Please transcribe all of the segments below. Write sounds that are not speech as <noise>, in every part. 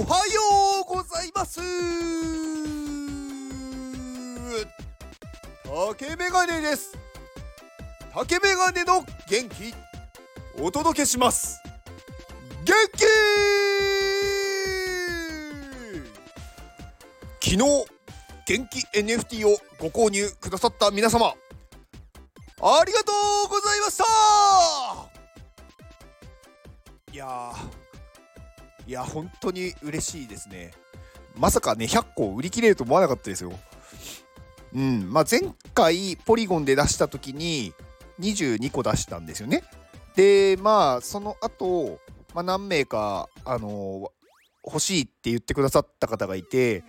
おはようございます。竹メガネです。竹メガネの元気お届けします。元気！昨日元気 NFT をご購入くださった皆様ありがとうございました。いやーいや本当に嬉しいですね。まさかね100個売り切れると思わなかったですよ。うん。まあ、前回ポリゴンで出した時に22個出したんですよね。でまあその後、まあ何名かあの欲しいって言ってくださった方がいて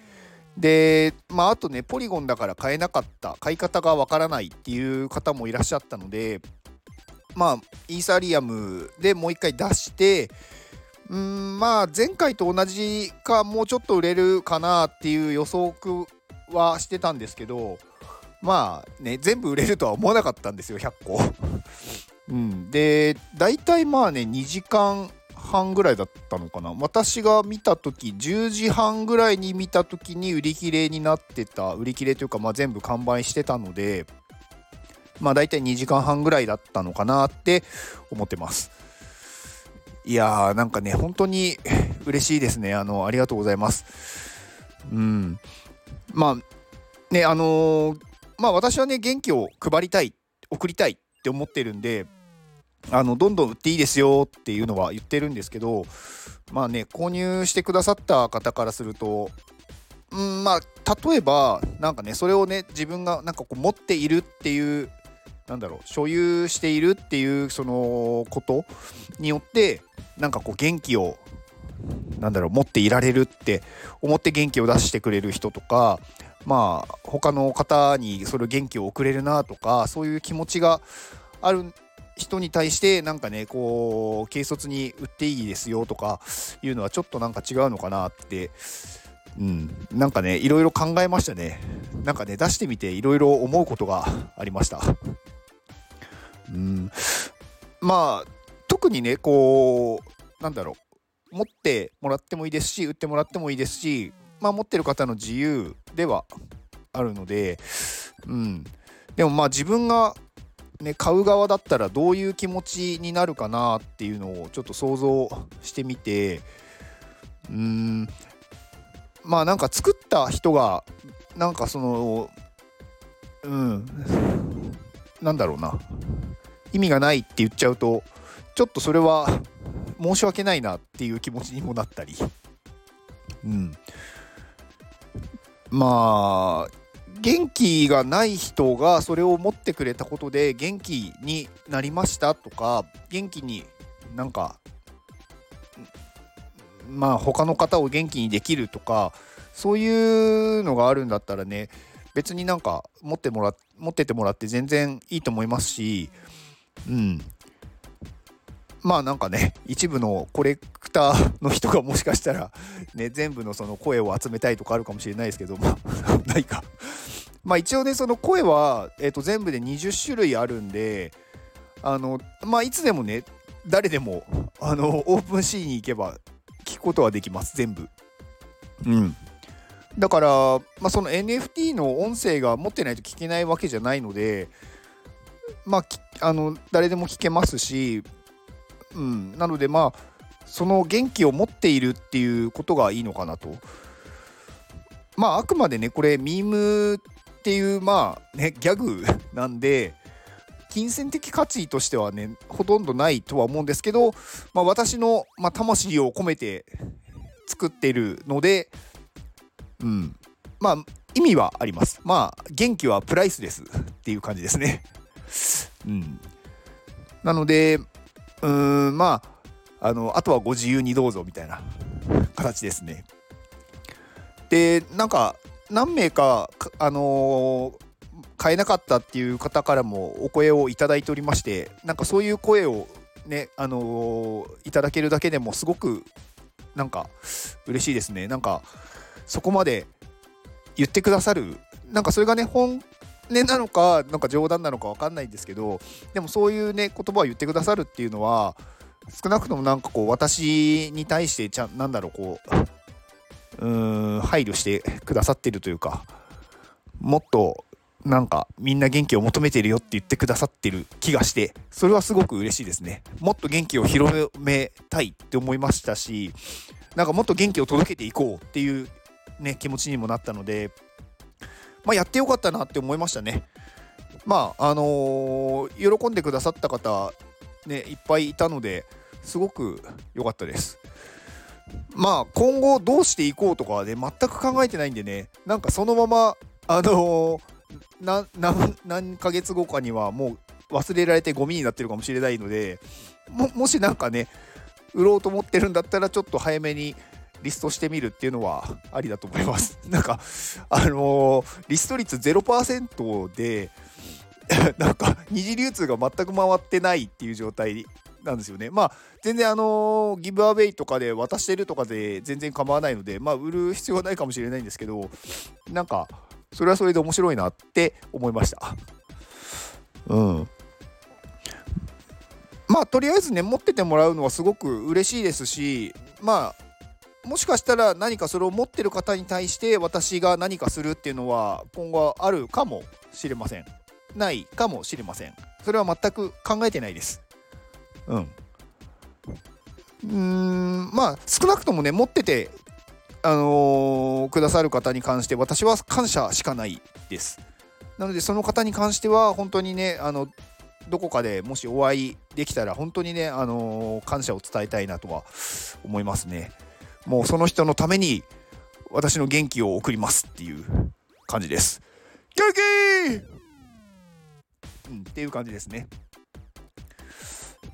でまああとねポリゴンだから買えなかった買い方がわからないっていう方もいらっしゃったのでまあイーサリアムでもう一回出してうんまあ前回と同じかもうちょっと売れるかなっていう予測はしてたんですけどまあね全部売れるとは思わなかったんですよ100個。<laughs> うん、で大体まあね2時間半ぐらいだったのかな私が見た時10時半ぐらいに見た時に売り切れになってた売り切れというか、まあ、全部完売してたのでまあ大体2時間半ぐらいだったのかなって思ってます。いやーなんかね本当に嬉しいですね。あのありがとうございます。うん。まあねあのー、まあ私はね元気を配りたい送りたいって思ってるんであのどんどん売っていいですよっていうのは言ってるんですけどまあね購入してくださった方からするとうんまあ例えばなんかねそれをね自分がなんかこう持っているっていうなんだろう所有しているっていうそのことによってなんかこう元気をなんだろう持っていられるって思って元気を出してくれる人とかまあ他の方にそれ元気を送れるなとかそういう気持ちがある人に対してなんかねこう軽率に売っていいですよとかいうのはちょっとなんか違うのかなってうん。なんかねいろいろ考えましたね。なんかね出してみていろいろ思うことがありました。うん。まあ特にねこうなんだろう。持ってもらってもいいですし売ってもらってもいいですしまあ持ってる方の自由ではあるのでうん。でもまあ自分がね買う側だったらどういう気持ちになるかなっていうのをちょっと想像してみてうん。まあなんか作った人がなんかそのうん。なんだろうな。意味がないって言っちゃうとちょっとそれは申し訳ないなっていう気持ちにもなったり。うん。まあ元気がない人がそれを持ってくれたことで元気になりましたとか元気になんかまあ他の方を元気にできるとかそういうのがあるんだったらね別になんか持ってもら持っててもらって全然いいと思いますしうん。まあなんかね <laughs> 一部のコレクターの人がもしかしたらね全部のその声を集めたいとかあるかもしれないですけどまあ <laughs> ないか。まあ一応ねその声は、えー、と全部で20種類あるんであのまあいつでもね誰でもあのオープンシーに行けば聞くことはできます全部。うん。だから、まあ、その NFT の音声が持ってないと聞けないわけじゃないのでまあ、あの誰でも聞けますし、うん、なのでまあその元気を持っているっていうことがいいのかなと。まああくまでねこれミームっていうまあねギャグ <laughs> なんで金銭的価値としてはねほとんどないとは思うんですけど、まあ、私の、まあ、魂を込めて作ってるので、うん、まあ意味はあります。まあ元気はプライスですっていう感じですね。うん、なのでうんまああのあとはご自由にどうぞみたいな形ですね。でなんか何名かあのー、買えなかったっていう方からもお声をいただいておりましてなんかそういう声をねあのー、いただけるだけでもすごくなんか嬉しいですねなんかそこまで言ってくださるなんかそれがね本音なのかなんか冗談なのか分かんないんですけどでもそういうね言葉を言ってくださるっていうのは少なくともなんかこう私に対してちゃなんだろうこううーん配慮してくださってるというかもっとなんかみんな元気を求めてるよって言ってくださってる気がしてそれはすごく嬉しいですね。もっと元気を広めたいって思いましたしなんかもっと元気を届けていこうっていうね気持ちにもなったのでまあやってよかったなって思いましたね。まああのー、喜んでくださった方ねいっぱいいたのですごく良かったです。まあ今後どうしていこうとかはね全く考えてないんでねなんかそのままあのー何ヶ月後かにはもう忘れられてゴミになってるかもしれないのでももしなんかね売ろうと思ってるんだったらちょっと早めにリストしてみるっていうのはありだと思います。<laughs> なんかあのー、リスト率0%で <laughs> なんか二次流通が全く回ってないっていう状態なんですよね。まあ全然あのー、ギブアウェイとかで渡してるとかで全然構わないのでまあ売る必要はないかもしれないんですけどなんかそれはそれで面白いなって思いました。うん。まあとりあえずね持っててもらうのはすごく嬉しいですしまあもしかしたら何かそれを持ってる方に対して私が何かするっていうのは今後あるかもしれません。ないかもしれません。それは全く考えてないです。うん。うんまあ少なくともね持っててあのー、くださる方に関して私は感謝しかないです。なのでその方に関しては本当にねあのどこかでもしお会いできたら本当にねあのー、感謝を伝えたいなとは思いますね。もうその人のために私の元気を送りますっていう感じです。元気うん、っていう感じですね。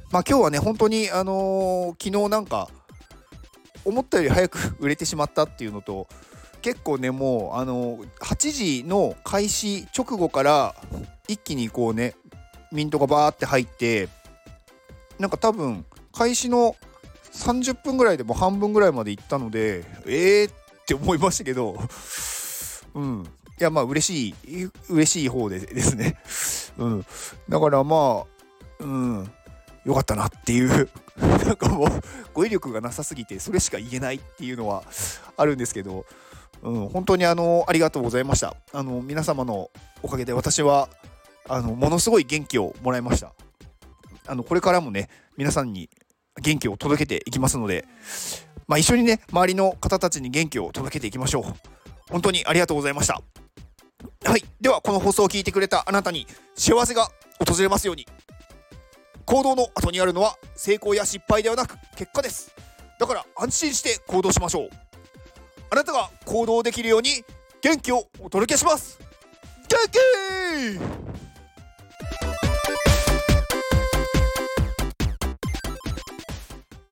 まあ今日はね本当にあのー、昨日なんか思ったより早く売れてしまったっていうのと結構ねもうあの8時の開始直後から一気にこうねミントがバーって入ってなんか多分開始の30分ぐらいでも半分ぐらいまで行ったのでえーって思いましたけど <laughs> うん。いやまあ嬉しい嬉しい方で <laughs> ですね。うん。だからまあうん。よかったなっていう <laughs> なんかもう語彙力がなさすぎてそれしか言えないっていうのはあるんですけど、うん、本当にあのありがとうございました。あの皆様のおかげで私はあのものすごい元気をもらいました。あのこれからもね皆さんに元気を届けていきますので、まあ、一緒にね周りの方たちに元気を届けていきましょう。本当にありがとうございました。はい。ではこの放送を聞いてくれたあなたに幸せが訪れますように。行動の後にあるのは成功や失敗ではなく結果です。だから安心して行動しましょう。あなたが行動できるように元気をお届けします。元気